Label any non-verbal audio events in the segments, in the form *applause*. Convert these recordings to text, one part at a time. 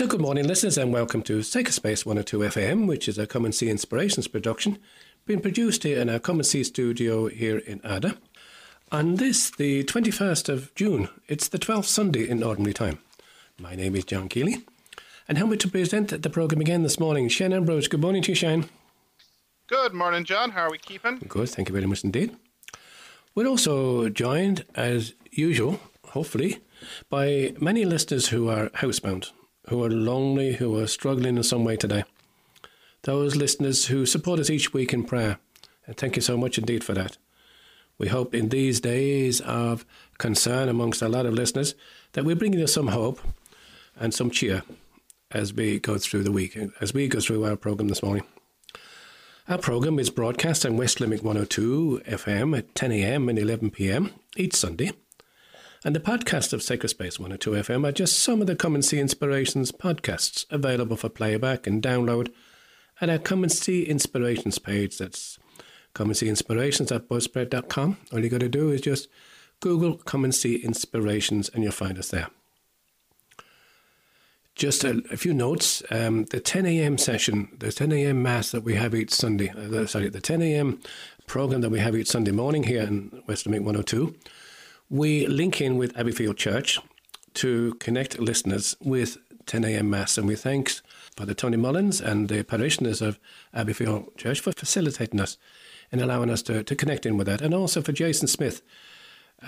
So, good morning, listeners, and welcome to Sacred Space 102 FM, which is a Come and See Inspirations production, being produced here in our Come and See studio here in Ada. On this, the 21st of June, it's the 12th Sunday in Ordinary Time. My name is John Keeley, and help me to present the programme again this morning, Shane Ambrose. Good morning to you, Shane. Good morning, John. How are we keeping? Good, thank you very much indeed. We're also joined, as usual, hopefully, by many listeners who are housebound who are lonely, who are struggling in some way today. Those listeners who support us each week in prayer. And thank you so much indeed for that. We hope in these days of concern amongst a lot of listeners that we bring you some hope and some cheer as we go through the week, as we go through our program this morning. Our program is broadcast on West Limerick 102 FM at 10 a.m. and 11 p.m. each Sunday and the podcast of Sacred Space 102 FM are just some of the Come and See Inspirations podcasts available for playback and download at our Come and See Inspirations page. That's Come and See Inspirations at buzzsprout.com. All you got to do is just Google Come and See Inspirations and you'll find us there. Just a, a few notes. Um, the 10 a.m. session, the 10 a.m. Mass that we have each Sunday, uh, sorry, the 10 a.m. program that we have each Sunday morning here in West Limerick 102 we link in with Abbeyfeale Church to connect listeners with 10 a.m. Mass. And we thank Father Tony Mullins and the parishioners of Abbeyfeale Church for facilitating us and allowing us to, to connect in with that. And also for Jason Smith,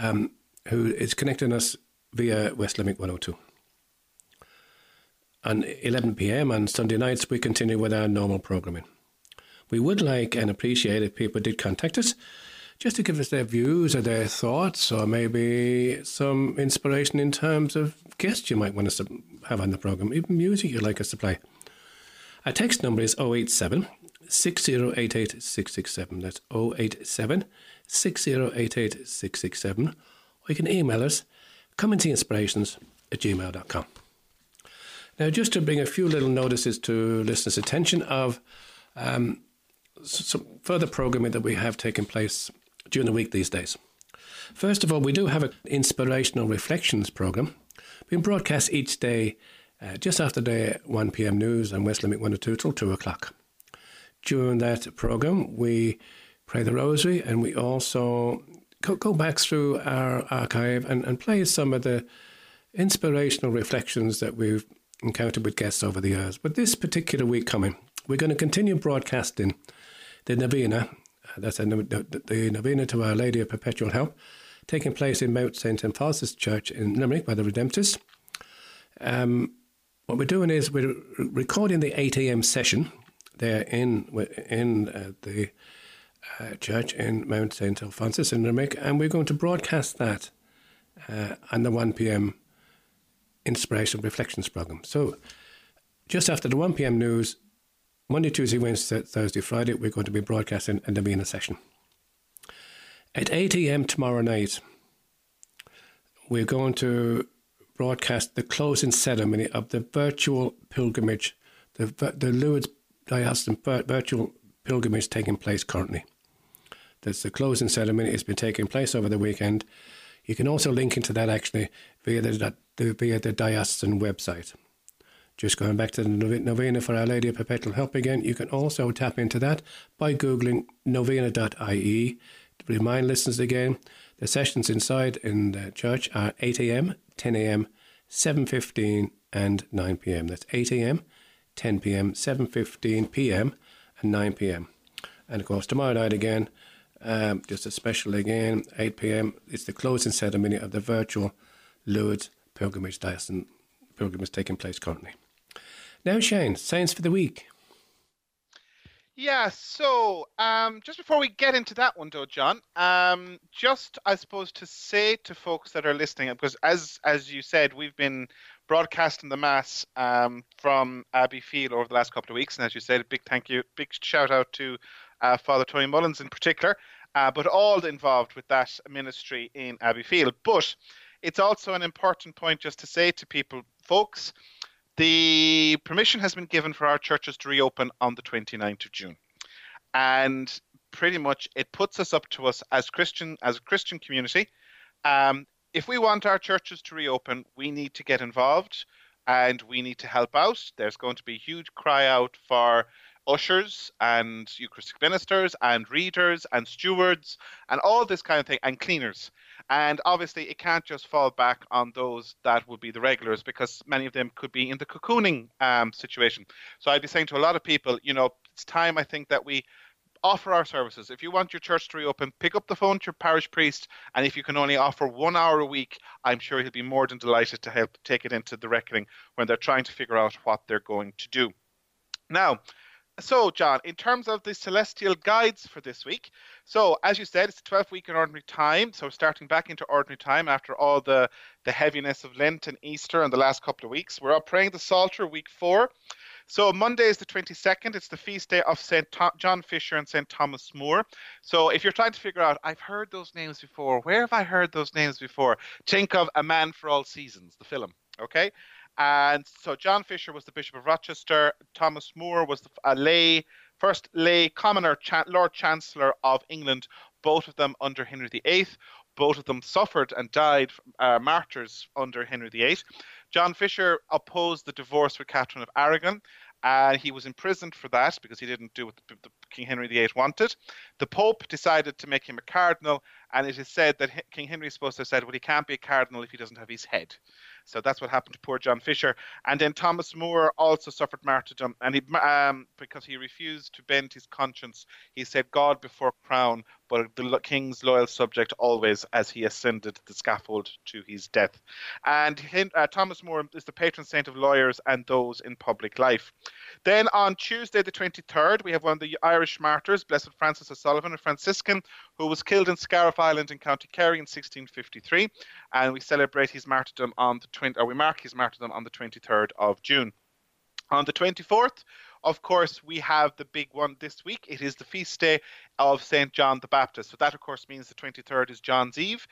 um, who is connecting us via West Limerick 102. And 11 p.m. on Sunday nights, we continue with our normal programming. We would like and appreciate if people did contact us just to give us their views or their thoughts, or maybe some inspiration in terms of guests you might want us to have on the programme, even music you'd like us to play. Our text number is 087 6088 667. That's 087 6088 667. Or you can email us, commentinspirations at gmail.com. Now, just to bring a few little notices to listeners' attention of um, some further programming that we have taken place during the week these days. First of all, we do have an inspirational reflections program being broadcast each day uh, just after the 1 pm news on West Limerick 102 till 2 o'clock. During that program, we pray the rosary and we also go, go back through our archive and, and play some of the inspirational reflections that we've encountered with guests over the years. But this particular week coming, we're going to continue broadcasting the novena that's a, the, novena to Our Lady of Perpetual Help, taking place in Mount St. Alphonsus Church in Limerick by the Redemptorists. Um, what we're doing is we're recording the 8 a.m. session there in in uh, the uh, church in Mount St. Alphonsus in Limerick, and we're going to broadcast that uh, on the 1 p.m. Inspiration Reflections program. So, just after the 1 p.m. news, Monday, Tuesday, Wednesday, Thursday, Friday, we're going to be broadcasting a Novena session. At 8 a.m. tomorrow night, we're going to broadcast the closing ceremony of the virtual pilgrimage, the, the Lourdes Diocesan virtual pilgrimage taking place currently. That's the closing ceremony. It's been taking place over the weekend. You can also link into that actually via the, via the diocesan website. Just going back to the novena for Our Lady of Perpetual Help again, you can also tap into that by Googling novena.ie. To remind listeners again, the sessions inside in the church are 8 a.m., 10 a.m., 7.15 and 9 p.m. That's 8 a.m., 10 p.m., 7.15 p.m. and 9 p.m. And of course, tomorrow night again, um, just a special again, 8 p.m. It's the closing ceremony of the virtual Lourdes pilgrimage diocesan pilgrimage taking place currently. Now, Shane, science for the week. Yeah, so um, just before we get into that one, though, John, um, just I suppose to say to folks that are listening, because as as you said, we've been broadcasting the mass um, from Abbeyfeale over the last couple of weeks, and as you said, a big thank you, big shout out to uh, Father Tony Mullins in particular, uh, but all involved with that ministry in Abbeyfeale. But it's also an important point just to say to people, folks the permission has been given for our churches to reopen on the 29th of June. And pretty much it puts us up to us as Christian as a Christian community. Um, if we want our churches to reopen, we need to get involved. and we need to help out. There's going to be a huge cry out for ushers and Eucharistic ministers and readers and stewards and all this kind of thing and cleaners. And obviously, it can't just fall back on those that would be the regulars because many of them could be in the cocooning um, situation. So I'd be saying to a lot of people, you know, it's time I think that we offer our services. If you want your church to reopen, pick up the phone to your parish priest, and if you can only offer one hour a week, I'm sure he'll be more than delighted to help take it into the reckoning when they're trying to figure out what they're going to do. Now, so, John, in terms of the celestial guides for this week, so as you said, it's a 12 week in ordinary time. So, starting back into ordinary time after all the, the heaviness of Lent and Easter and the last couple of weeks, we're up praying the Psalter week four. So, Monday is the 22nd. It's the feast day of St. John Fisher and St. Thomas More. So, if you're trying to figure out, I've heard those names before, where have I heard those names before? Think of A Man for All Seasons, the film. Okay. And so John Fisher was the Bishop of Rochester. Thomas More was the a lay first lay commoner Lord Chancellor of England. Both of them under Henry VIII. Both of them suffered and died uh, martyrs under Henry VIII. John Fisher opposed the divorce with Catherine of Aragon, and he was imprisoned for that because he didn't do what the, the King Henry VIII wanted. The Pope decided to make him a cardinal, and it is said that King Henry is supposed to have said, "Well, he can't be a cardinal if he doesn't have his head." So that's what happened to poor John Fisher. And then Thomas More also suffered martyrdom, and he um, because he refused to bend his conscience. He said, "God before crown, but the king's loyal subject always," as he ascended the scaffold to his death. And uh, Thomas More is the patron saint of lawyers and those in public life. Then on Tuesday, the 23rd, we have one of the Irish martyrs, Blessed Francis O'Sullivan, a Franciscan who was killed in Scariff Island in County Kerry in 1653, and we celebrate his martyrdom on the 20, or we mark his martyrdom on the 23rd of June. On the 24th, of course, we have the big one this week. It is the feast day of St. John the Baptist. So that, of course, means the 23rd is John's Eve.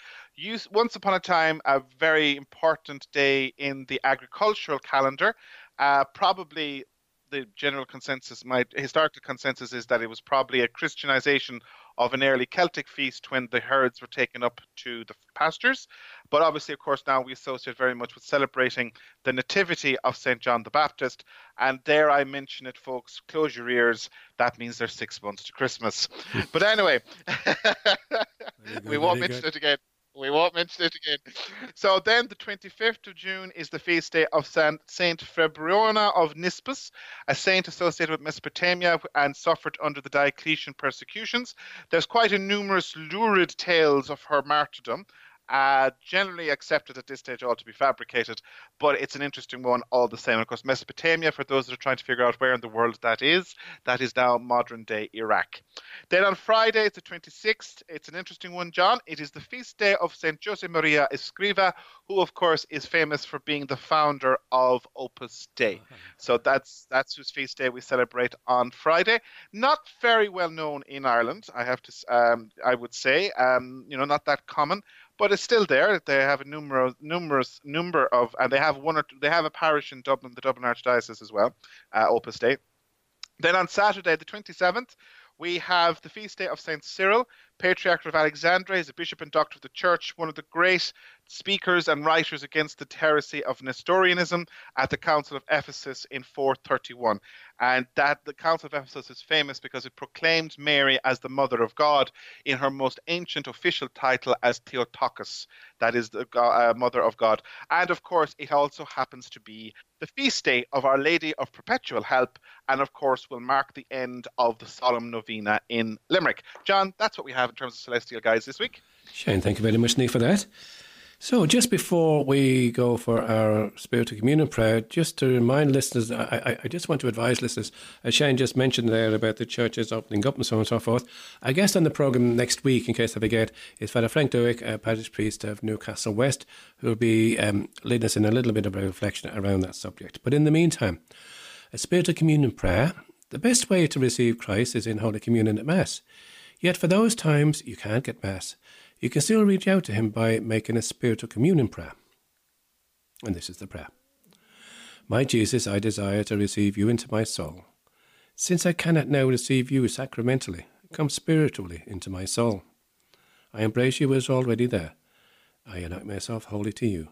Once upon a time, a very important day in the agricultural calendar. Uh, probably the general consensus, my historical consensus is that it was probably a Christianization of an early Celtic feast when the herds were taken up to the pastures. But obviously, of course, now we associate very much with celebrating the nativity of St. John the Baptist. And there I mention it, folks, close your ears. That means there's six months to Christmas. *laughs* but anyway, *laughs* we won't mention good. it again. We won't mention it again. So then the 25th of June is the feast day of Saint, Saint Febronia of Nisibis, a saint associated with Mesopotamia and suffered under the Diocletian persecutions. There's quite a numerous lurid tales of her martyrdom, uh, generally accepted at this stage all to be fabricated, but it's an interesting one all the same. Of course, Mesopotamia, for those that are trying to figure out where in the world that is, that is now modern day Iraq. Then on Friday, it's the 26th. It's an interesting one, John. It is the feast day of St. Jose Maria Escriva, who, of course, is famous for being the founder of Opus Dei. *laughs* So that's that's whose feast day we celebrate on Friday. Not very well known in Ireland, I have to, um, I would say. Um, you know, not that common but it's still there. They have a numerous, numerous number of, and they have one or two, they have a parish in Dublin, the Dublin Archdiocese as well, uh, Opus Dei. Then on Saturday, the 27th, we have the feast day of Saint Cyril, Patriarch of Alexandria. is a bishop and doctor of the church, one of the great speakers and writers against the heresy of Nestorianism at the Council of Ephesus in 431 and that the Council of Ephesus is famous because it proclaimed Mary as the Mother of God in her most ancient official title as Theotokos, that is the uh, Mother of God. And of course, it also happens to be the feast day of Our Lady of Perpetual Help, and of course, will mark the end of the solemn novena in Limerick. John, that's what we have in terms of celestial guides this week. Shane, thank you very much, Nick, for that. So, just before we go for our spiritual communion prayer, just to remind listeners, I, I, just want to advise listeners, as Shane just mentioned there about the churches opening up and so on and so forth. I guess on the programme next week, in case I forget, is Father Frank Dewick, a parish priest of Newcastle West, who will be um, leading us in a little bit of a reflection around that subject. But in the meantime, a spiritual communion prayer, the best way to receive Christ is in Holy Communion at Mass. Yet for those times you can't get Mass, you can still reach out to him by making a spiritual communion prayer. And this is the prayer My Jesus, I desire to receive you into my soul. Since I cannot now receive you sacramentally, come spiritually into my soul. I embrace you as already there. I unite myself wholly to you.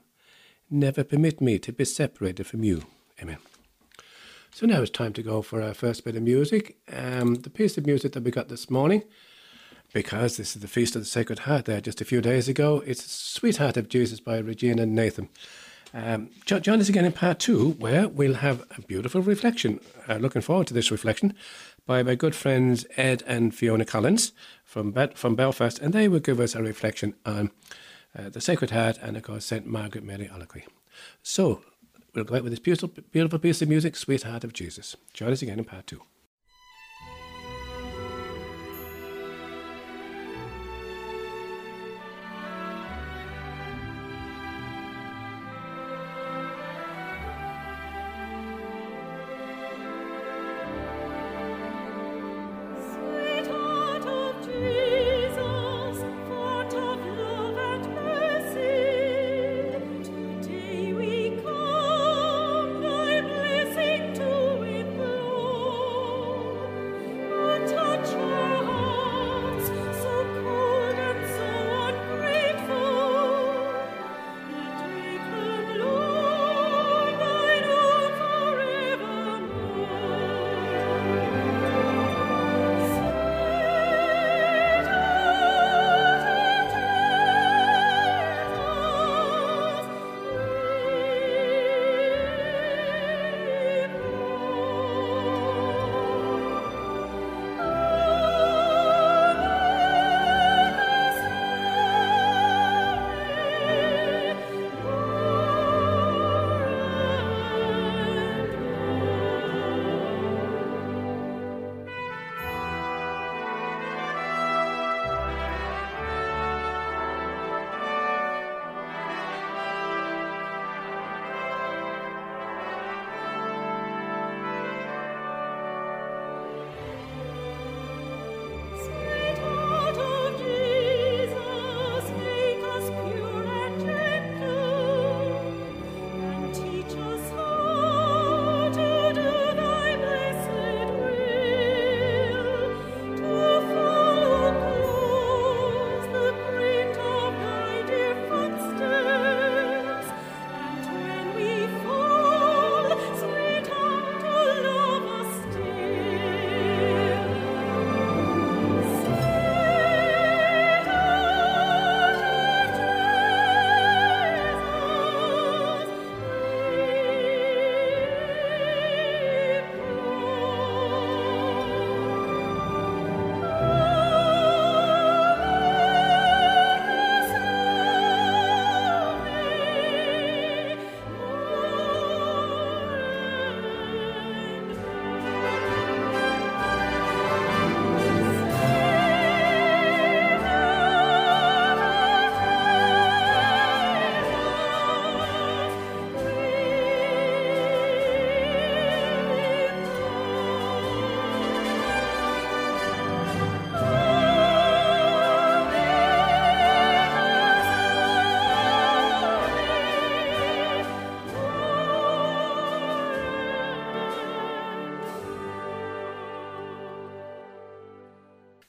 never permit me to be separated from you. Amen. So now it's time to go for our first bit of music. Um, the piece of music that we got this morning, because this is the Feast of the Sacred Heart there just a few days ago, it's Sweetheart of Jesus by Regina Nathan. Um, join us again in part two, where we'll have a beautiful reflection. Uh, looking forward to this reflection by my good friends Ed and Fiona Collins from from Belfast, and they will give us a reflection on uh, the Sacred Heart and, of course, St. Margaret Mary Alacoque. So, we'll go out with this beautiful, beautiful piece of music, Sweetheart of Jesus. Join us again in part two.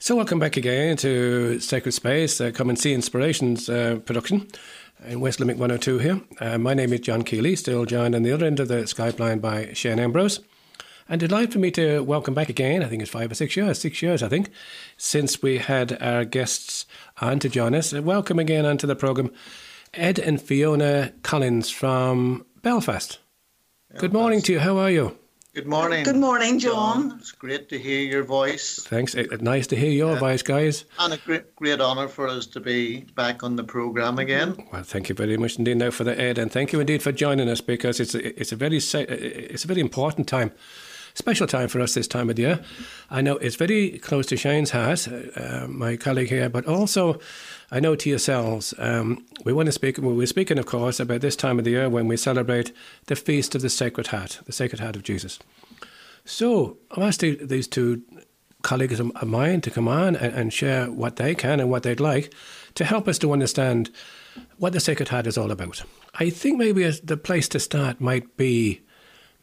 So, welcome back again to Sacred Space, uh, Come and See Inspirations uh, production in West Limerick 102 here. Uh, my name is John Keeley, still joined on the other end of the Skype line by Shane Ambrose. And delighted for me to welcome back again, I think it's five or six years, six years, I think, since we had our guests on to join us. Uh, welcome again onto the programme, Ed and Fiona Collins from Belfast. Belfast. Good morning to you. How are you? Good morning. Good morning, John. It's great to hear your voice. Thanks. It's nice to hear your voice, guys. And a great, great honour for us to be back on the programme again. Well, thank you very much indeed now for the Ed, and thank you indeed for joining us because it's a, it's a very it's a very important time special time for us this time of the year. I know it's very close to Shane's heart, uh, my colleague here, but also I know to yourselves. Um, we want to speak. Well, we're speaking, of course, about this time of the year when we celebrate the feast of the Sacred Heart, the Sacred Heart of Jesus. So I've asked these two colleagues of mine to come on and, and share what they can and what they'd like to help us to understand what the Sacred Heart is all about. I think maybe the place to start might be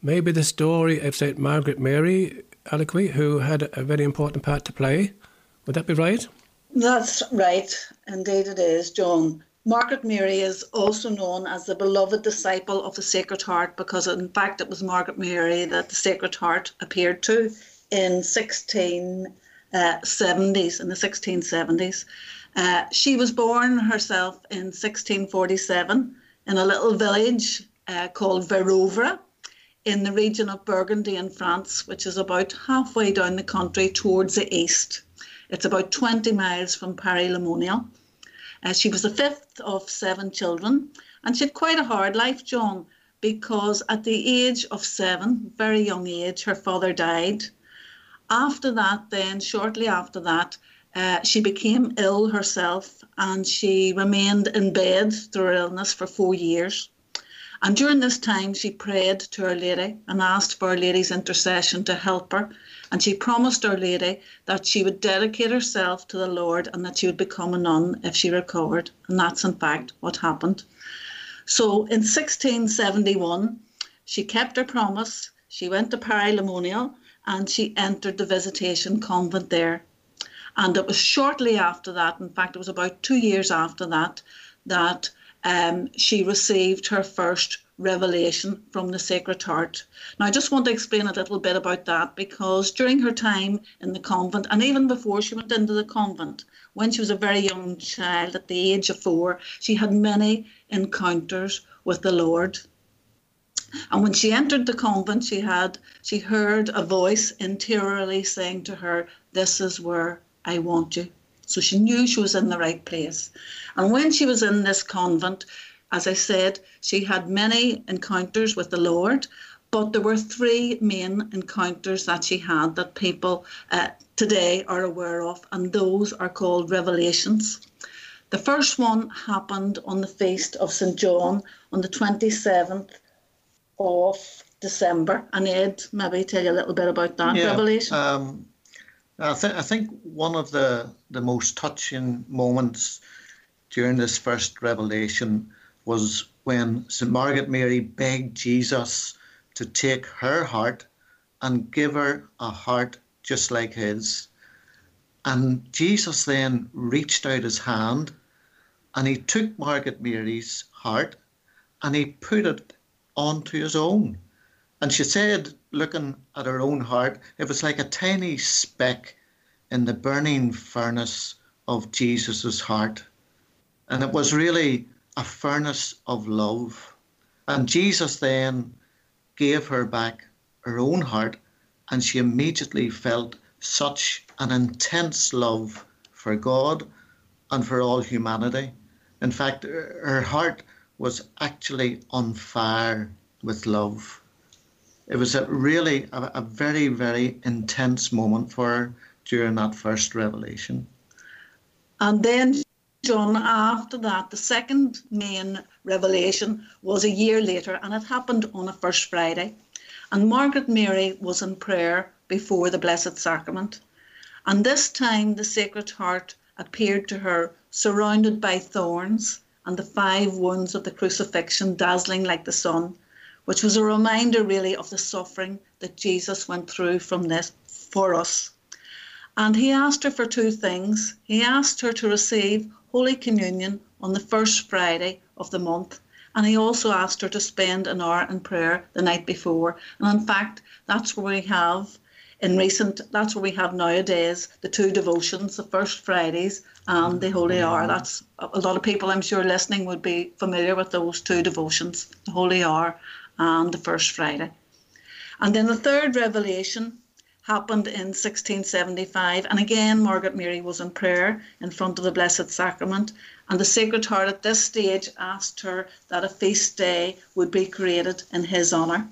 maybe the story of St. Margaret Mary Alacoque, who had a very important part to play. Would that be right? That's right. Indeed, it is, John. Margaret Mary is also known as the beloved disciple of the Sacred Heart because, in fact, it was Margaret Mary that the Sacred Heart appeared to in 1670s, uh, in the 1670s. Uh, she was born herself in 1647 in a little village uh, called Verosvres in the region of Burgundy in France, which is about halfway down the country towards the east. It's about 20 miles from Paray-le-Monial. Uh, she was the fifth of seven children, and she had quite a hard life, John, because at the age of seven, very young age, her father died. After that, then, shortly after that, uh, she became ill herself and she remained in bed through illness for four years. And during this time, she prayed to Our Lady and asked for Our Lady's intercession to help her. And she promised Our Lady that she would dedicate herself to the Lord and that she would become a nun if she recovered. And that's in fact what happened. So in 1671, she kept her promise. She went to Paray-le-Monial and she entered the Visitation Convent there. And it was shortly after that, in fact, it was about two years after that, that um, she received her first revelation from the Sacred Heart. Now, I just want to explain a little bit about that because during her time in the convent, and even before she went into the convent, when she was a very young child at the age of four, she had many encounters with the Lord. And when she entered the convent, she had she heard a voice interiorly saying to her, "This is where I want you." So she knew she was in the right place. And when she was in this convent, as I said, she had many encounters with the Lord, but there were three main encounters that she had that people uh, today are aware of, and those are called revelations. The first one happened on the feast of St. John on the 27th of December. And Ed, maybe tell you a little bit about that yeah, revelation. Um, I, th- I think one of the, the most touching moments during this first revelation was when St. Margaret Mary begged Jesus to take her heart and give her a heart just like his. And Jesus then reached out his hand and he took Margaret Mary's heart and he put it onto his own. And she said, looking at her own heart, it was like a tiny speck in the burning furnace of Jesus's heart. And it was really a furnace of love. And Jesus then gave her back her own heart, and she immediately felt such an intense love for God and for all humanity. In fact, her heart was actually on fire with love. It was a really a, a very, very intense moment for her during that first revelation. And then, John, after that, the second main revelation was a year later, and it happened on a First Friday. And Margaret Mary was in prayer before the Blessed Sacrament. And this time the Sacred Heart appeared to her surrounded by thorns and the five wounds of the crucifixion dazzling like the sun, which was a reminder really of the suffering that Jesus went through from this for us. And he asked her for two things. He asked her to receive Holy Communion on the first Friday of the month. And he also asked her to spend an hour in prayer the night before. And in fact, that's where we have in recent, that's where we have nowadays the two devotions, the first Fridays and the Holy mm-hmm. Hour. That's a lot of people I'm sure listening would be familiar with those two devotions, the Holy Hour and the first Friday. And then the third revelation happened in 1675. And again, Margaret Mary was in prayer in front of the Blessed Sacrament. And the Sacred Heart at this stage asked her that a feast day would be created in his honour.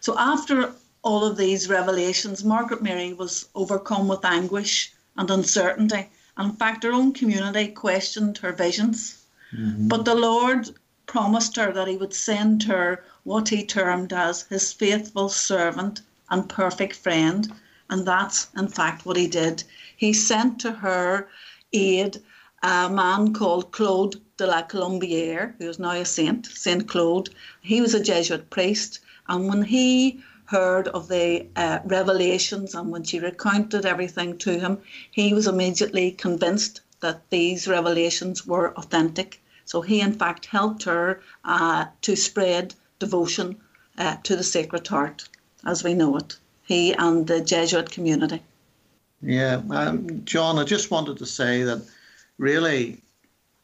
So after all of these revelations, Margaret Mary was overcome with anguish and uncertainty. And in fact, her own community questioned her visions. Mm-hmm. But the Lord promised her that he would send her what he termed as his faithful servant and perfect friend. And that's, in fact, what he did. He sent to her aid a man called Claude de la Colombière, who is now a saint, Saint Claude. He was a Jesuit priest. And when he heard of the uh, revelations and when she recounted everything to him, he was immediately convinced that these revelations were authentic. So he, in fact, helped her uh, to spread devotion uh, to the Sacred Heart as we know it. He and the Jesuit community. Yeah, um, John, I just wanted to say that really,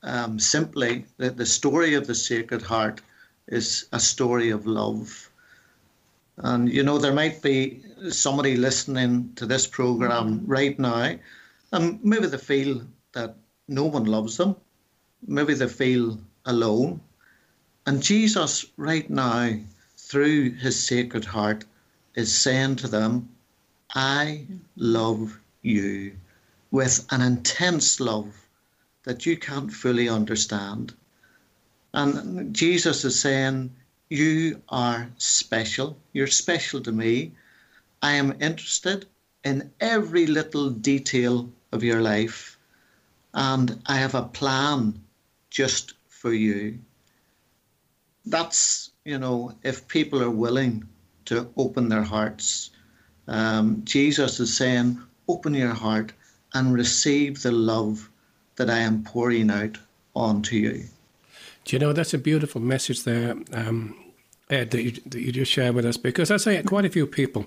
um, simply, that the story of the Sacred Heart is a story of love. And you know, there might be somebody listening to this program right now, and maybe they feel that no one loves them. Maybe they feel alone. And Jesus, right now, through his sacred heart, is saying to them, I love you with an intense love that you can't fully understand. And Jesus is saying, You are special. You're special to me. I am interested in every little detail of your life. And I have a plan just for you. That's, you know, if people are willing to open their hearts. Um, Jesus is saying, Open your heart and receive the love that I am pouring out onto you. Do you know that's a beautiful message there, um, Ed, that you, that you just shared with us? Because I say quite a few people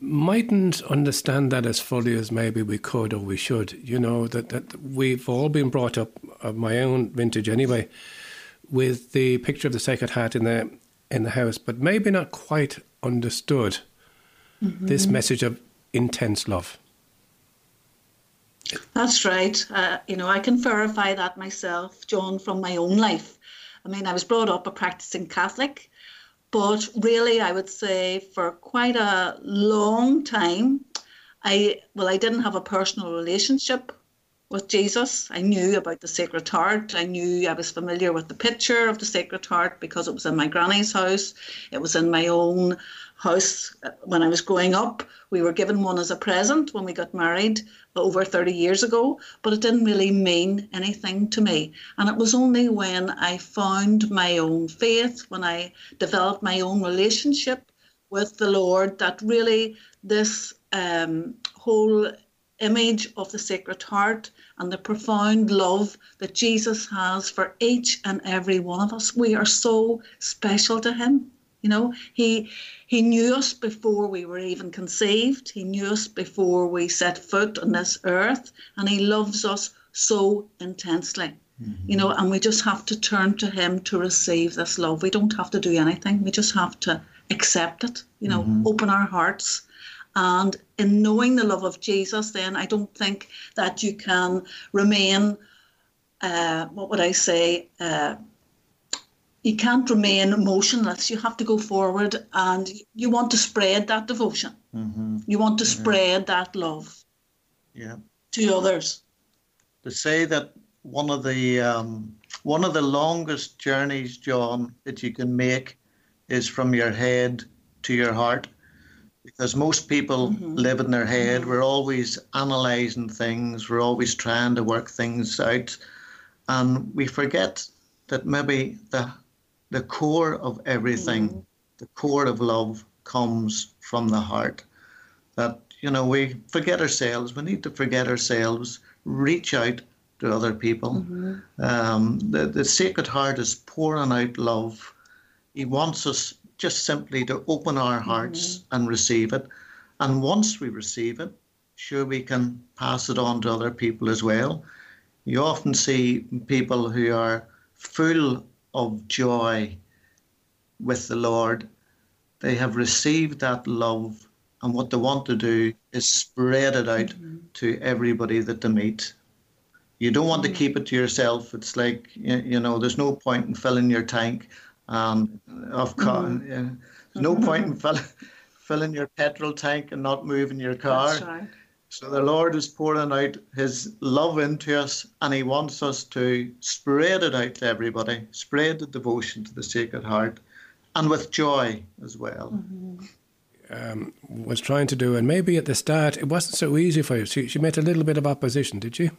mightn't understand that as fully as maybe we could or we should. You know that that we've all been brought up of my own vintage anyway, with the picture of the Sacred Heart in the in the house, but maybe not quite understood mm-hmm. this message of intense love. That's right. Uh, you know, I can verify that myself, John, from my own life. I mean, I was brought up a practicing Catholic, but really, I would say for quite a long time, I well, I didn't have a personal relationship with Jesus. I knew about the Sacred Heart. I knew I was familiar with the picture of the Sacred Heart because it was in my granny's house. It was in my own house when I was growing up. We were given one as a present when we got married over 30 years ago, but it didn't really mean anything to me. And it was only when I found my own faith, when I developed my own relationship with the Lord, that really this um, whole image of the Sacred Heart and the profound love that Jesus has for each and every one of us. We are so special to Him. You know, He He knew us before we were even conceived. He knew us before we set foot on this earth, and He loves us so intensely. Mm-hmm. You know, and we just have to turn to Him to receive this love. We don't have to do anything. We just have to accept it. You know, mm-hmm. open our hearts and in knowing the love of Jesus, then I don't think that you can remain, uh, what would I say, uh, you can't remain motionless. You have to go forward and you want to spread that devotion. Mm-hmm. You want to spread yeah. that love yeah. to others. To say that one of the um, one of the longest journeys, John, that you can make is from your head to your heart because most people mm-hmm. live in their head. Mm-hmm. We're always analysing things, we're always trying to work things out, and we forget that maybe the the core of everything, mm-hmm. the core of love, comes from the heart. That you know we forget ourselves. We need to forget ourselves. Reach out to other people. Mm-hmm. Um, the the Sacred Heart is pouring out love. He wants us just simply to open our hearts mm-hmm. and receive it. And once we receive it, sure we can pass it on to other people as well. You often see people who are full of joy with the Lord. They have received that love, and what they want to do is spread it out mm-hmm. to everybody that they meet. You don't want mm-hmm. to keep it to yourself. It's like, you know, there's no point in filling your tank um, of car. Mm-hmm. Yeah. There's no point in fill, *laughs* filling your petrol tank and not moving your car. Right. So the Lord is pouring out His love into us, and He wants us to spread it out to everybody, spread the devotion to the Sacred Heart, and with joy as well. Mm-hmm. Um, was trying to do, and maybe at the start it wasn't so easy for you. She, she met a little bit of opposition, did she?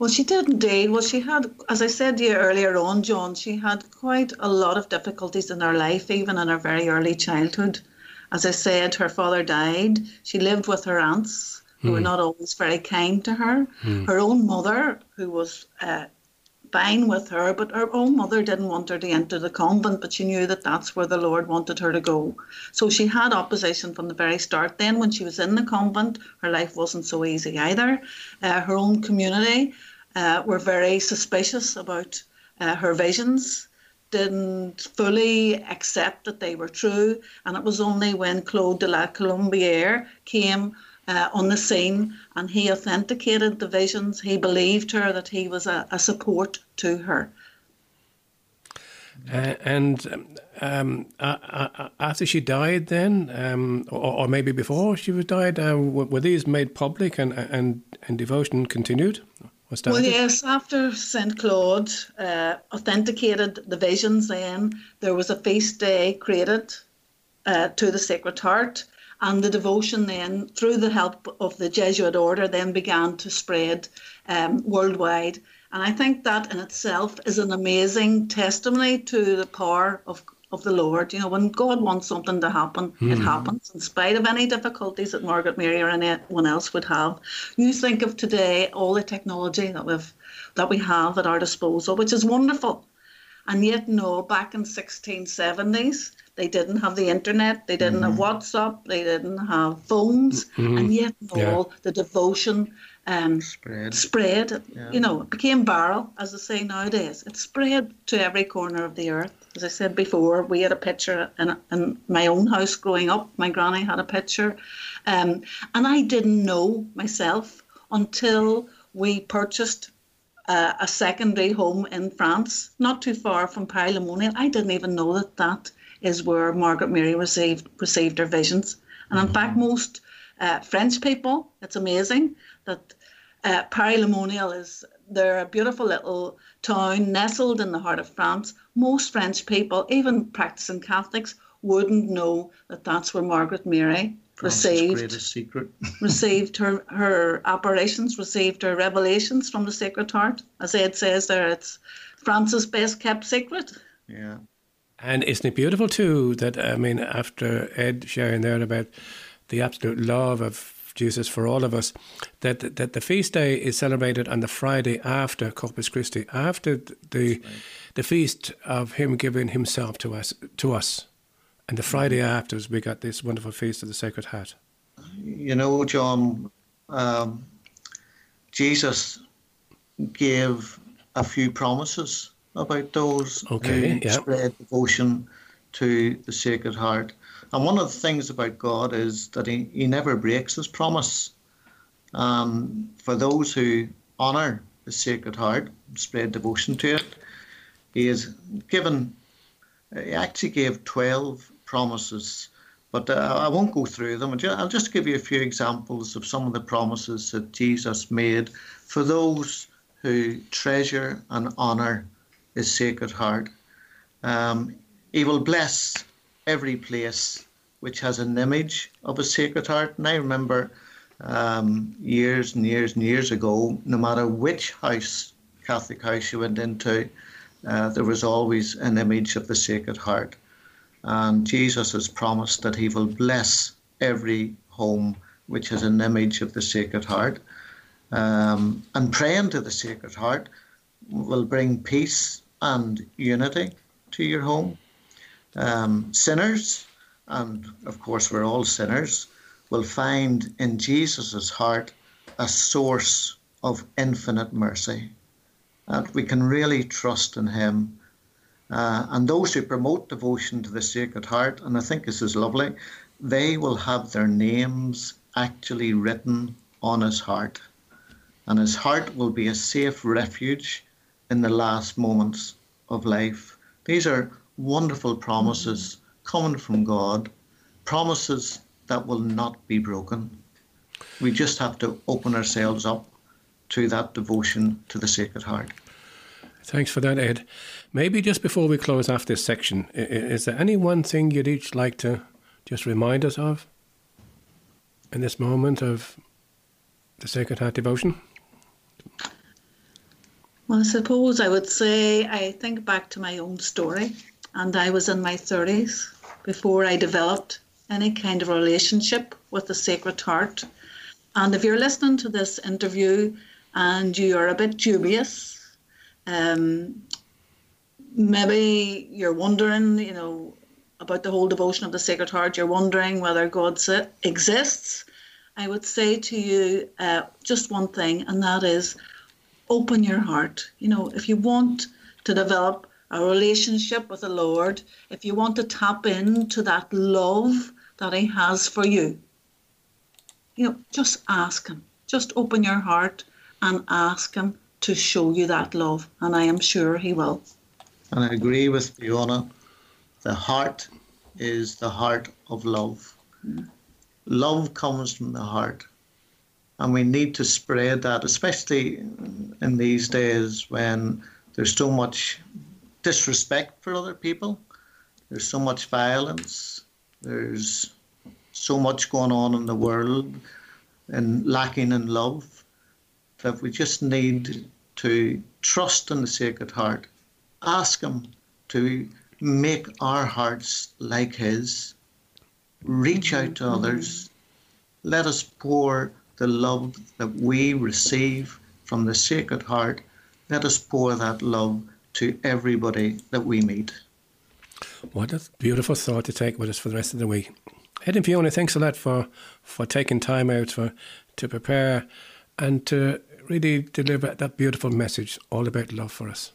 Well, she did indeed. Well, she had, as I said to you earlier on, John, she had quite a lot of difficulties in her life, even in her very early childhood. As I said, her father died. She lived with her aunts who were not always very kind to her. Her own mother, who was uh, fine with her, but her own mother didn't want her to enter the convent, but she knew that that's where the Lord wanted her to go. So she had opposition from the very start. Then, when she was in the convent, her life wasn't so easy either. Uh, her own community uh, were very suspicious about uh, her visions didn't fully accept that they were true. And it was only when Claude de la Colombière came uh, on the scene and he authenticated the visions, he believed her that he was a, a support to her. Uh, and um, uh, after she died, then, um, or, or, maybe before she was died, uh, were these made public and and, and devotion continued? Well, yes, after St. Claude uh, authenticated the visions, then there was a feast day created uh, to the Sacred Heart, and the devotion then, through the help of the Jesuit order, then began to spread um, worldwide. And I think that in itself is an amazing testimony to the power of of the Lord. You know, when God wants something to happen, mm. it hmm. happens in spite of any difficulties that Margaret Mary or anyone else would have. You think of today all the technology that we've that we have at our disposal, which is wonderful. And yet, no, back in 1670s, they didn't have the internet, they didn't mm. have. WhatsApp, they didn't have phones, mm. and yet, no, yeah. the devotion um, spread. Spread. Yeah. You know, it became viral, as they say nowadays. It spread to every corner of the earth. As I said before, we had a picture in, in my own house growing up. My granny had a picture. Um, and I didn't know myself until we purchased uh, a secondary home in France, not too far from Paray-le-Monial. I didn't even know that that is where Margaret Mary received received her visions. And in mm-hmm. fact, most uh, French people, it's amazing that uh, Paray-le-Monial is they're a beautiful little town nestled in the heart of France. Most French people, even practicing Catholics, wouldn't know that that's where Margaret Mary received *laughs* received her her apparitions, received her revelations from the Sacred Heart. As Ed says there, it's France's best kept secret. Yeah. And isn't it beautiful too that I mean, after Ed sharing there about the absolute love of Jesus for all of us, that that the feast day is celebrated on the Friday after Corpus Christi, after the right. the feast of Him giving Himself to us to us, and the Friday afterwards we got this wonderful feast of the Sacred Heart. You know, John, um, Jesus gave a few promises about those okay, who spread devotion to the Sacred Heart. And one of the things about God is that he, he never breaks his promise. Um, for those who honour the Sacred Heart, spread devotion to it, he has given, he actually gave 12 promises, but uh, I won't go through them. I'll just give you a few examples of some of the promises that Jesus made for those who treasure and honour his Sacred Heart. Um, he will bless every place which has an image of a sacred heart. And I remember um, years and years and years ago, no matter which house, Catholic house you went into, uh, there was always an image of the Sacred Heart. And Jesus has promised that he will bless every home which has an image of the Sacred Heart. Um, and praying to the Sacred Heart will bring peace and unity to your home um, sinners, and of course we're all sinners, will find in Jesus' heart a source of infinite mercy. And we can really trust in Him. Uh, and those who promote devotion to the Sacred Heart, and I think this is lovely, they will have their names actually written on His heart. And His heart will be a safe refuge in the last moments of life. These are wonderful promises coming from God, promises that will not be broken. We just have to open ourselves up to that devotion to the Sacred Heart. Thanks for that, Ed. Maybe just before we close off this section, is there any one thing you'd each like to just remind us of in this moment of the Sacred Heart devotion? Well, I suppose I would say I think back to my own story and I was in my 30s before I developed any kind of relationship with the Sacred Heart. And if you're listening to this interview and you are a bit dubious, um, maybe you're wondering, you know, about the whole devotion of the Sacred Heart, you're wondering whether God exists, I would say to you uh, just one thing, and that is open your heart. You know, if you want to develop a relationship with the Lord, if you want to tap into that love that He has for you, you know, just ask Him. Just open your heart and ask Him to show you that love, and I am sure He will. And I agree with Fiona. The heart is the heart of love. Mm. Love comes from the heart. And we need to spread that, especially in these days when there's so much disrespect for other people, there's so much violence, there's so much going on in the world and lacking in love that we just need to trust in the Sacred Heart ask Him to make our hearts like His, reach out to mm-hmm. others, let us pour the love that we receive from the Sacred Heart, let us pour that love to everybody that we meet. What a beautiful thought to take with us for the rest of the week. Ed and Fiona, thanks a lot for, for taking time out for to prepare and to really deliver that beautiful message all about love for us.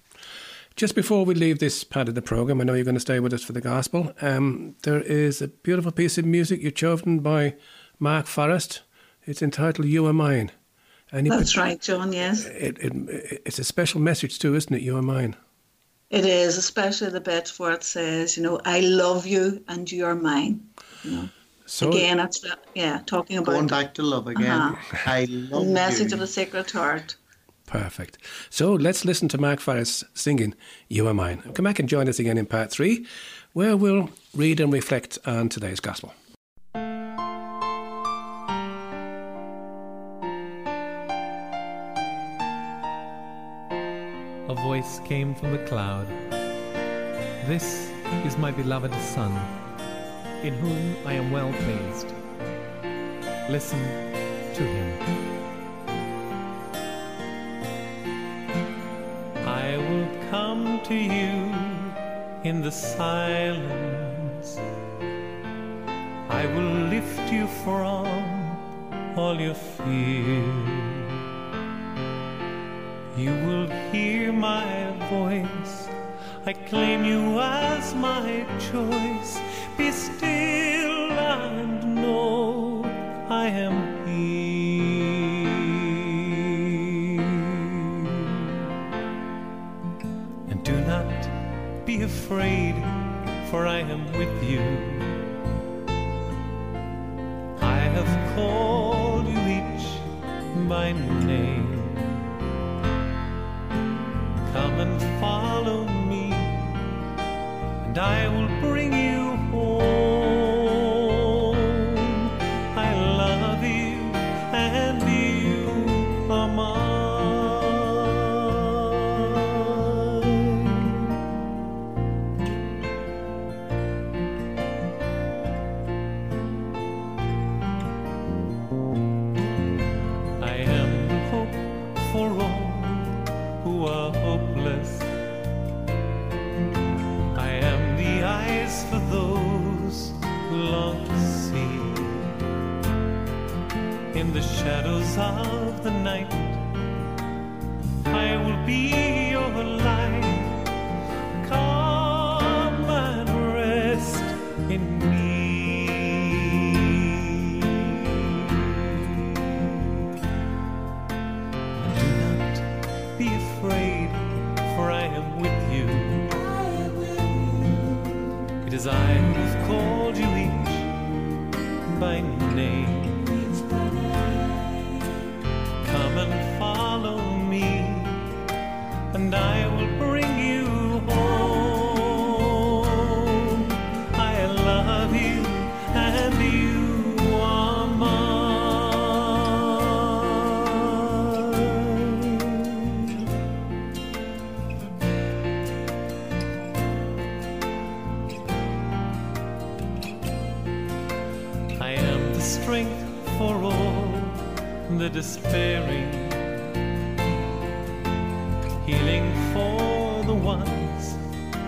Just before we leave this part of the program, I know you're going to stay with us for the gospel. Um, there is a beautiful piece of music you've chosen by Mark Forrest. It's entitled "You Are Mine." And That's put, right, John. Yes. It, it, it's a special message too, isn't it? You are mine. It is, especially the bit where it says, you know, I love you and you are mine. You know. So again, that's yeah, talking about going back to love again. Uh-huh. I love the message you. of the Sacred Heart. Perfect. So let's listen to Mark Forrest singing You Are Mine. Come back and join us again in part three, where we'll read and reflect on today's gospel. A voice came from the cloud. This is my beloved Son, in whom I am well pleased. Listen to him. To you in the silence. I will lift you from all your fear. You will hear my voice. I claim you as my choice. Be still and know I am afraid, for I am with you. I have called you each by name. Come and follow me, and I will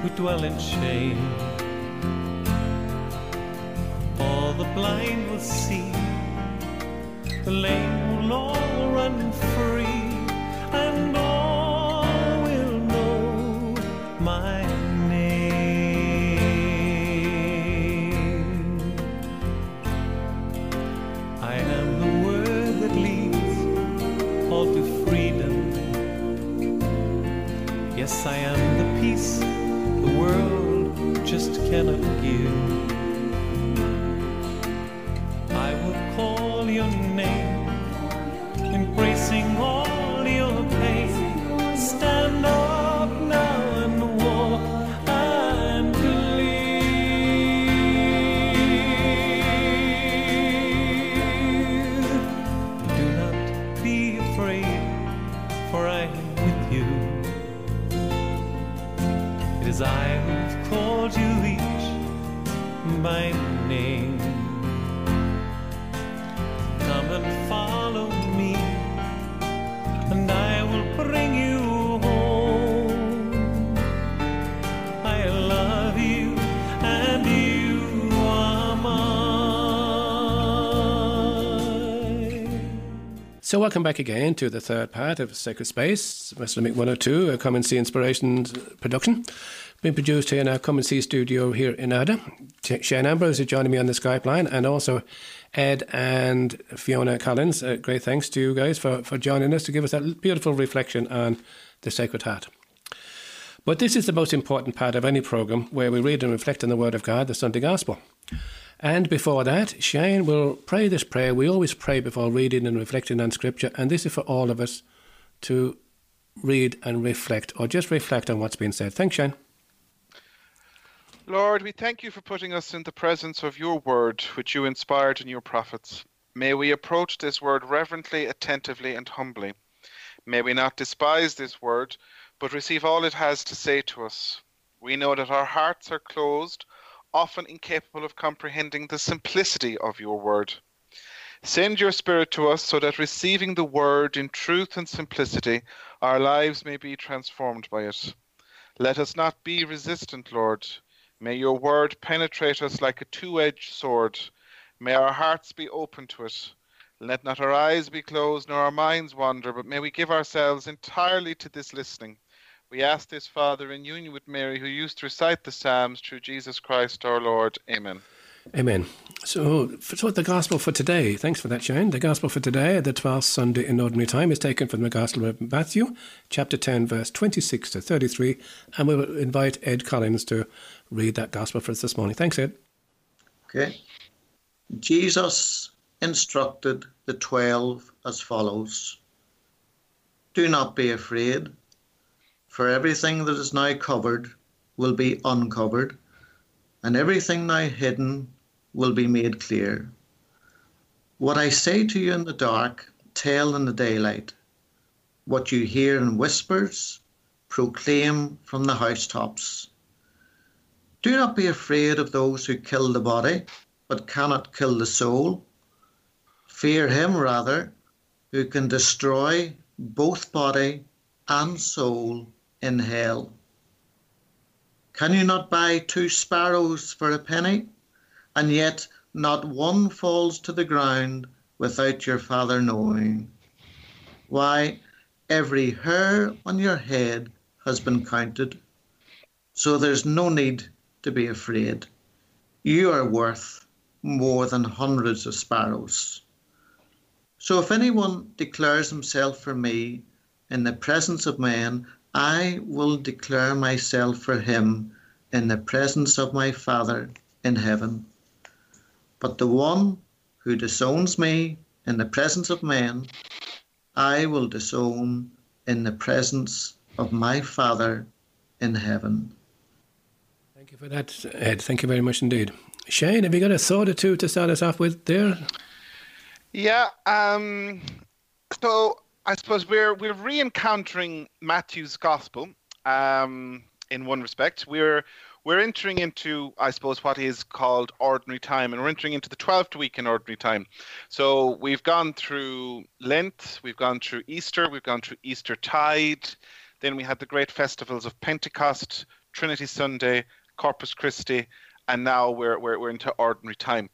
who dwell in shame. All the blind will see, the lame will all run free, cannot So, welcome back again to the third part of Sacred Space, Islamic 102, a Come and See Inspirations production, being produced here in our Come and See studio here in Athea. Shane Ambrose is joining me on the Skype line, and also Ed and Fiona Collins. Uh, great thanks to you guys for, for joining us to give us that beautiful reflection on the Sacred Heart. But this is the most important part of any program where we read and reflect on the Word of God, the Sunday Gospel. And before that, Shane will pray this prayer. We always pray before reading and reflecting on Scripture, and this is for all of us to read and reflect, or just reflect on what's been said. Thanks, Shane. Lord, we thank you for putting us in the presence of your word, which you inspired in your prophets. May we approach this word reverently, attentively, and humbly. May we not despise this word, but receive all it has to say to us. We know that our hearts are closed, often incapable of comprehending the simplicity of your word. Send your Spirit to us so that receiving the word in truth and simplicity, our lives may be transformed by it. Let us not be resistant, Lord. May your word penetrate us like a two edged sword. May our hearts be open to it. Let not our eyes be closed nor our minds wander, but may we give ourselves entirely to this listening. We ask this, Father, in union with Mary, who used to recite the Psalms through Jesus Christ our Lord. Amen. Amen. So, so the gospel for today, thanks for that, Shane. The gospel for today, the 12th Sunday in Ordinary Time, is taken from the Gospel of Matthew, chapter 10, verse 26 to 33. And we will invite Ed Collins to read that gospel for us this morning. Thanks, Ed. Okay. Jesus instructed the twelve as follows Do not be afraid, for everything that is now covered will be uncovered, and everything now hidden will be made clear. What I say to you in the dark, tell in the daylight. What you hear in whispers, proclaim from the housetops. Do not be afraid of those who kill the body, but cannot kill the soul. Fear him rather, who can destroy both body and soul in hell. Can you not buy two sparrows for a penny? And yet not one falls to the ground without your Father knowing. Why, every hair on your head has been counted, so there's no need to be afraid. You are worth more than hundreds of sparrows. So if anyone declares himself for me in the presence of men, I will declare myself for him in the presence of my Father in heaven. But the one who disowns me in the presence of men, I will disown in the presence of my Father in heaven. Thank you for that, Ed. Thank you very much indeed. Shane, have you got a thought or two to start us off with there? Yeah. Um, so I suppose we're we're re-encountering Matthew's gospel. Um, in one respect, we're we're entering into, I suppose, what is called ordinary time, and we're entering into the 12th week in ordinary time. So we've gone through Lent, we've gone through Easter, we've gone through Easter tide, then we had the great festivals of Pentecost, Trinity Sunday, Corpus Christi, and now we're, we're, we're into ordinary time.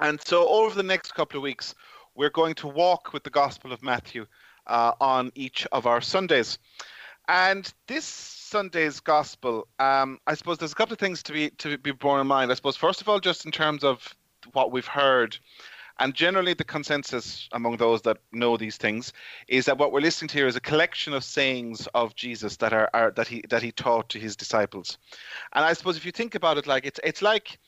And so over the next couple of weeks, we're going to walk with the Gospel of Matthew uh, on each of our Sundays. And this Sunday's gospel, um, I suppose there's a couple of things to be to be borne in mind. I suppose first of all, just in terms of what we've heard, and generally the consensus among those that know these things is that what we're listening to here is a collection of sayings of Jesus that are, are that he that he taught to his disciples. And I suppose if you think about it, like it's it's like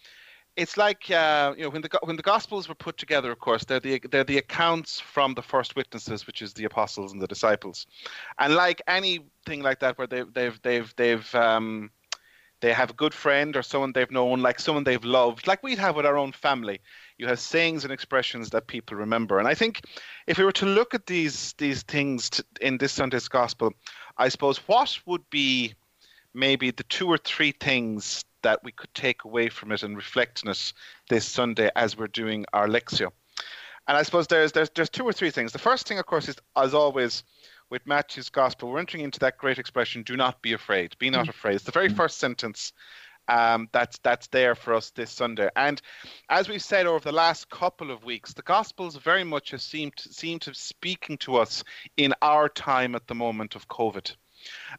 it's like uh, you know when the when the Gospels were put together. Of course, they're the they're the accounts from the first witnesses, which is the apostles and the disciples. And like anything like that, where they've they've they've they've um, they have a good friend or someone they've known, like someone they've loved, like we'd have with our own family. You have sayings and expressions that people remember. And I think if we were to look at these these things to, in this Sunday's Gospel, I suppose what would be maybe the two or three things that we could take away from it and reflect on it this Sunday as we're doing our Lectio. And I suppose there's, there's, there's two or three things. The first thing, of course, is as always with Matthew's Gospel, we're entering into that great expression, do not be afraid. Be not mm. afraid. It's the very mm. first sentence um, that's that's there for us this Sunday. And as we've said over the last couple of weeks, the Gospels very much have seemed seem to speaking to us in our time at the moment of COVID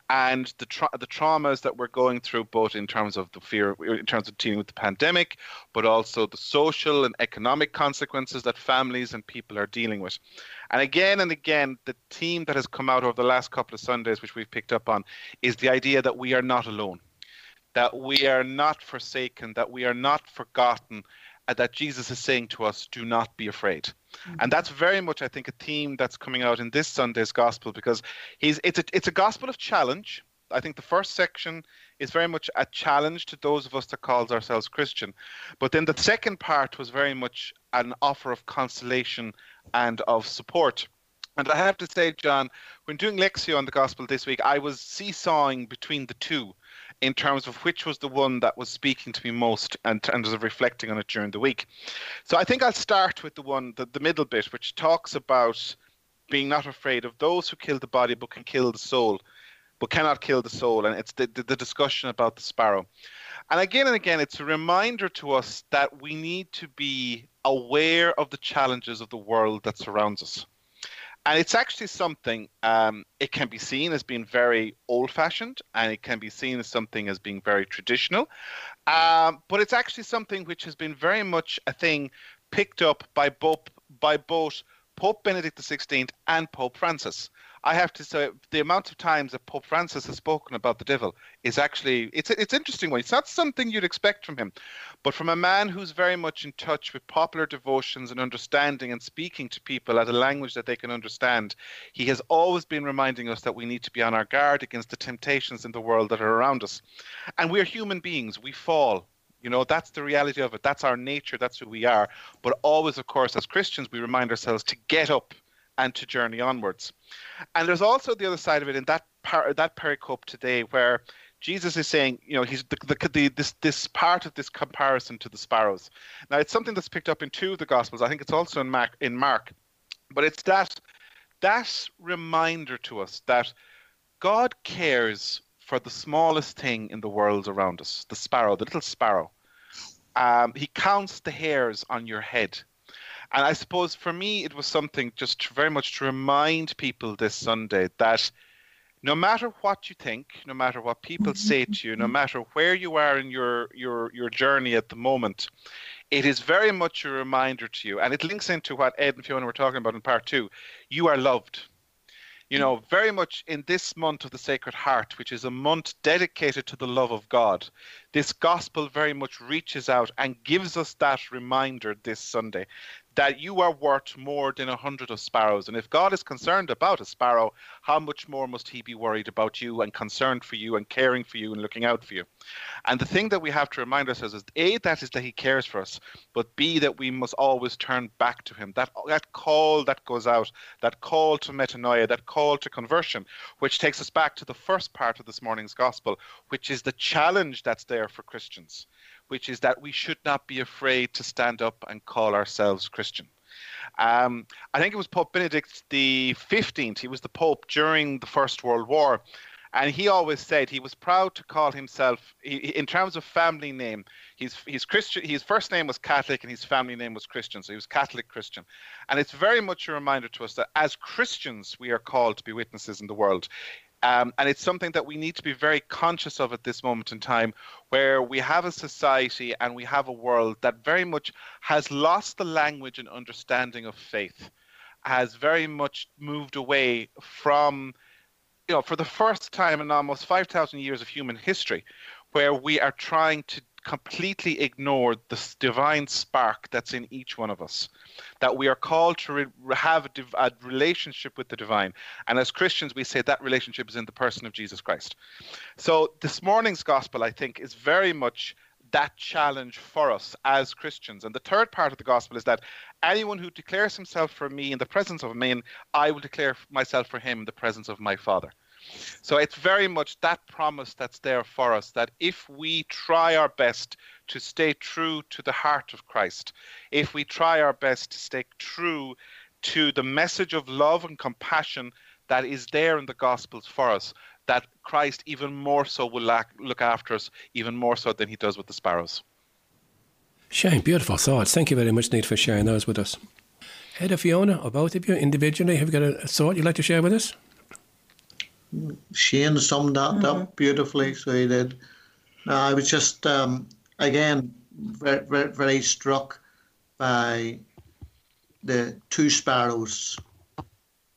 and the tra- the traumas that we're going through, both in terms of the fear, in terms of dealing with the pandemic, but also the social and economic consequences that families and people are dealing with. And again and again, the theme that has come out over the last couple of Sundays, which we've picked up on, is the idea that we are not alone, that we are not forsaken, that we are not forgotten, and that Jesus is saying to us, do not be afraid. And that's very much, I think, a theme that's coming out in this Sunday's gospel because he's it's a it's a gospel of challenge. I think the first section is very much a challenge to those of us that calls ourselves Christian. But then the second part was very much an offer of consolation and of support. And I have to say, John, when doing Lectio on the Gospel this week, I was seesawing between the two in terms of which was the one that was speaking to me most and terms of reflecting on it during the week. So I think I'll start with the one, the, the middle bit, which talks about being not afraid of those who kill the body but can kill the soul, but cannot kill the soul. And it's the, the, the discussion about the sparrow. And again and again, it's a reminder to us that we need to be aware of the challenges of the world that surrounds us and it's actually something um, it can be seen as being very old-fashioned and it can be seen as something as being very traditional. Um, but it's actually something which has been very much a thing picked up by both by both pope benedict xvi and pope francis I have to say the amount of times that Pope Francis has spoken about the devil is actually it's it's interesting one. It's not something you'd expect from him, but from a man who's very much in touch with popular devotions and understanding and speaking to people at a language that they can understand, he has always been reminding us that we need to be on our guard against the temptations in the world that are around us. And we're human beings. We fall. You know, that's the reality of it. That's our nature. That's who we are. But always, of course, as Christians, we remind ourselves to get up and to journey onwards. And there's also the other side of it in that part, that pericope today, where Jesus is saying, you know, he's the, the, the, this this part of this comparison to the sparrows. Now, it's something that's picked up in two of the Gospels. I think it's also in Mark, in Mark, but it's that that reminder to us that God cares for the smallest thing in the world around us, the sparrow, the little sparrow. Um, he counts the hairs on your head. And I suppose for me, it was something just very much to remind people this Sunday that no matter what you think, no matter what people mm-hmm. say to you, no matter where you are in your your your journey at the moment, it is very much a reminder to you, and it links into what Ed and Fiona were talking about in part two. You are loved. You know, mm-hmm. very much in this month of the Sacred Heart, which is a month dedicated to the love of God, this gospel very much reaches out and gives us that reminder this Sunday that you are worth more than a hundred of sparrows. And if God is concerned about a sparrow, how much more must he be worried about you and concerned for you and caring for you and looking out for you? And the thing that we have to remind ourselves is A, that is that he cares for us, but B, that we must always turn back to him. That that call that goes out, that call to metanoia, that call to conversion, which takes us back to the first part of this morning's gospel, which is the challenge that's there for Christians, which is that we should not be afraid to stand up and call ourselves Christian. Um, I think it was Pope Benedict the 15th. He was the Pope during the First World War. And he always said he was proud to call himself, he, in terms of family name, he's, he's Christian. His first name was Catholic and his family name was Christian. So he was Catholic Christian. And it's very much a reminder to us that as Christians, we are called to be witnesses in the world. Um, and it's something that we need to be very conscious of at this moment in time, where we have a society and we have a world that very much has lost the language and understanding of faith, has very much moved away from, you know, for the first time in almost 5,000 years of human history, where we are trying to completely ignored the divine spark that's in each one of us. That we are called to re- have a, div- a, relationship with the divine. And as Christians, we say that relationship is in the person of Jesus Christ. So this morning's gospel, I think, is very much that challenge for us as Christians. And the third part of the gospel is that anyone who declares himself for me in the presence of me, I will declare myself for him in the presence of my Father. So it's very much that promise that's there for us that if we try our best to stay true to the heart of Christ, if we try our best to stay true to the message of love and compassion that is there in the Gospels for us, that Christ even more so will look after us, even more so than he does with the sparrows. Shane, beautiful thoughts. Thank you very much, Nate, for sharing those with us. Head of Fiona, or both of you individually, have you got a thought you'd like to share with us? Shane summed that mm-hmm. up beautifully. So he did. Uh, I was just um, again very, very, very struck by the two sparrows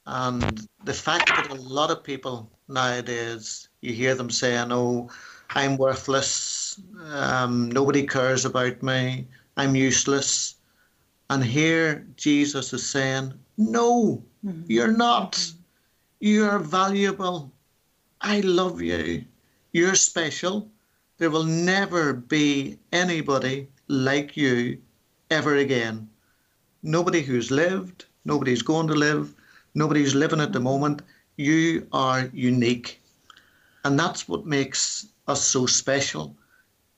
and the fact that a lot of people nowadays you hear them saying, "Oh, I'm worthless. Um, nobody cares about me. I'm useless." And here Jesus is saying, "No, mm-hmm. you're not." You're valuable. I love you. You're special. There will never be anybody like you ever again. Nobody who's lived, nobody's going to live, nobody's living at the moment. You are unique. And that's what makes us so special.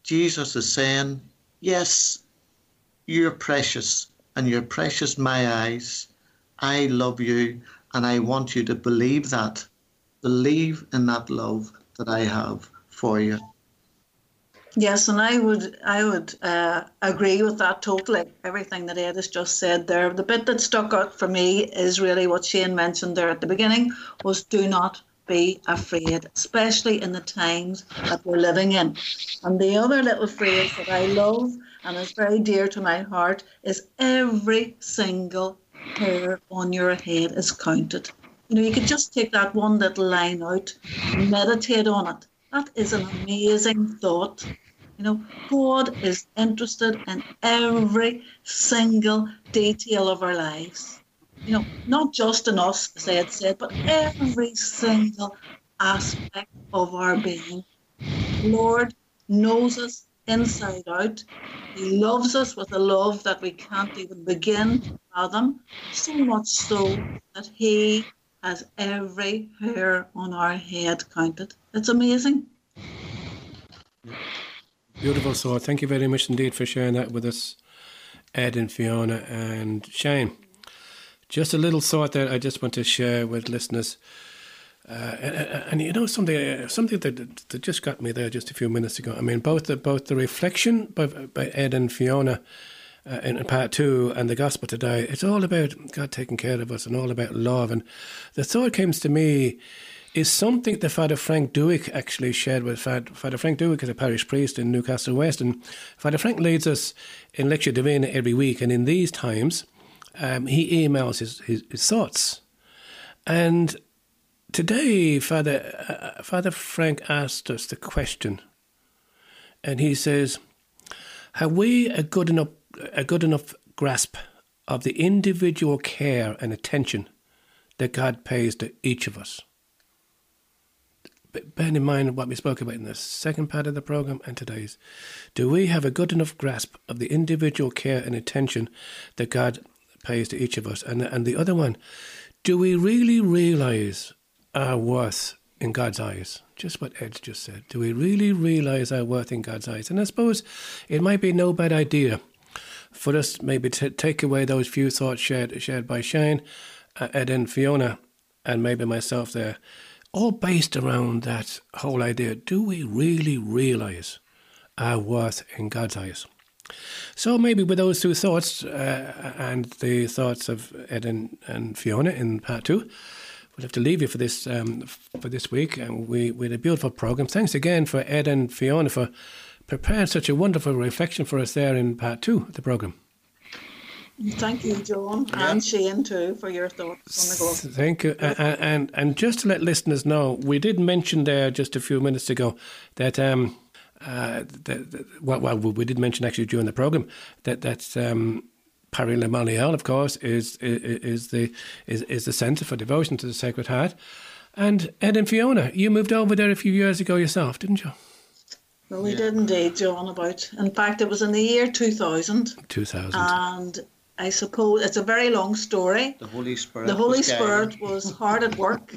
Jesus is saying, Yes, you're precious, and you're precious in my eyes. I love you. And I want you to believe that. Believe in that love that I have for you. Yes, and I would I would uh, agree with that totally. Everything that Ed has just said there. The bit that stuck out for me is really what Shane mentioned there at the beginning was do not be afraid, especially in the times that we're living in. And the other little phrase that I love and is very dear to my heart is every single hair on your head is counted. You know, you could just take that one little line out, meditate on it. That is an amazing thought. You know, God is interested in every single detail of our lives. You know, not just in us, as I had said, but every single aspect of our being. Lord knows us inside out. He loves us with a love that we can't even begin to fathom, so much so that He has every hair on our head counted. It's amazing. Beautiful. So, uh, thank you very much indeed for sharing that with us, Ed and Fiona and Shane. Just a little thought that I just want to share with listeners. Uh, and, and, you know something, uh, something that, that just got me there just a few minutes ago. I mean, both the both the reflection by, by Ed and Fiona uh, in part two and the gospel today. It's all about God taking care of us and all about love. And the thought comes to me is something that Father Frank Duick actually shared with Father, Frank Duick is a parish priest in Newcastle West, and Father Frank leads us in Lectio Divina every week. And in these times, um, he emails his, his, his thoughts. And Today, Father, uh, Father Frank asked us the question, and he says, Have we a good enough, a good enough grasp of the individual care and attention that God pays to each of us? Bear in mind what we spoke about in the second part of the program and today's. Do we have a good enough grasp of the individual care and attention that God pays to each of us? And, and the other one, do we really realize our worth in God's eyes? Just what Ed just said. Do we really realize our worth in God's eyes? And I suppose it might be no bad idea for us maybe to take away those few thoughts shared shared by Shane, uh, Ed, and Fiona, and maybe myself there, all based around that whole idea. Do we really realize our worth in God's eyes? So maybe with those two thoughts uh, and the thoughts of Ed and, and, Fiona in part two, we'll have to leave you for this um, for this week. And we, we had a beautiful program. Thanks again for Ed and Fiona for preparing such a wonderful reflection for us there in part two of the program. Thank you, John, yeah. and Shane too, for your thoughts on the Thank you, and, and and just to let listeners know, we did mention there just a few minutes ago that um, uh, that, well, well, we did mention actually during the program that that's um, Paray-le-Monial, of course, is, is is the is is the centre for devotion to the Sacred Heart. And Ed and Fiona, you moved over there a few years ago yourself, didn't you? Well, we yeah. did indeed, John. About in fact, it was in the year two thousand. Two thousand. And I suppose it's a very long story. The Holy Spirit. The Holy was Spirit was hard at work.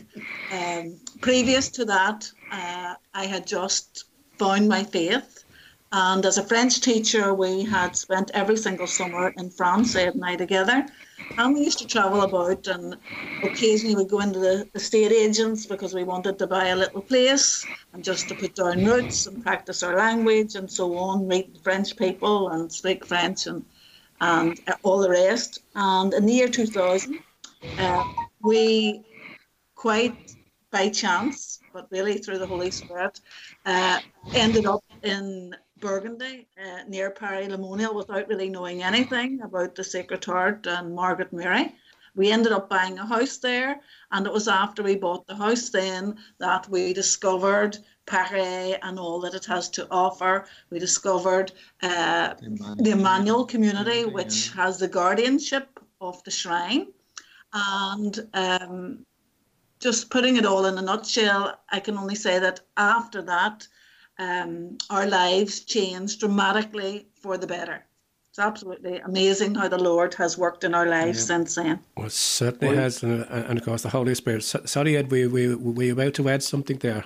Um, previous to that, uh, I had just found my faith. And as a French teacher, we had spent every single summer in France, Ed and I together. And we used to travel about, and occasionally we'd go into the estate agents because we wanted to buy a little place and just to put down roots and practice our language and so on, meet French people and speak French and, and all the rest. And in the year 2000, uh, we quite by chance, but really through the Holy Spirit, uh, ended up in Burgundy uh, near Paray-le-Monial without really knowing anything about the Sacred Heart and Margaret Mary. We ended up buying a house there, and it was after we bought the house then that we discovered Paray and all that it has to offer. We discovered uh, the Emmanuel community, which has the guardianship of the shrine. And um, just putting it all in a nutshell, I can only say that after that, um, our lives changed dramatically for the better. It's absolutely amazing how the Lord has worked in our lives yeah. since then. Well, it certainly well, has, and, and, of course the Holy Spirit. Sorry, Ed, we we were you about to add something there?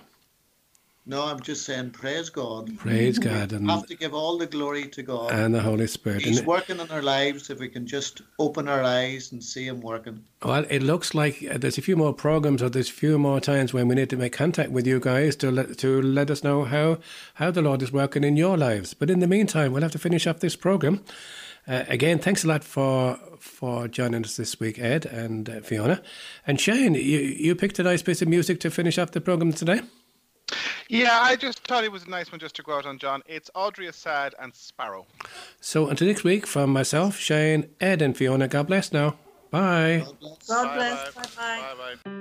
No, I'm just saying, praise God. Praise God. And have to give all the glory to God. And the Holy Spirit. He's and working in our lives if we can just open our eyes and see Him working. Well, it looks like uh, there's a few more programs or there's a few more times when we need to make contact with you guys to let, to let us know how, how the Lord is working in your lives. But in the meantime, we'll have to finish up this program. Uh, again, thanks a lot for for joining us this week, Ed and uh, Fiona. And Shane, you, you picked a nice piece of music to finish up the program today. Yeah, I just thought it was a nice one just to go out on, John. It's Audrey Assad and Sparrow. So until next week, from myself, Shane, Ed, and Fiona, God bless now. Bye. God bless. God bless. Bye bye.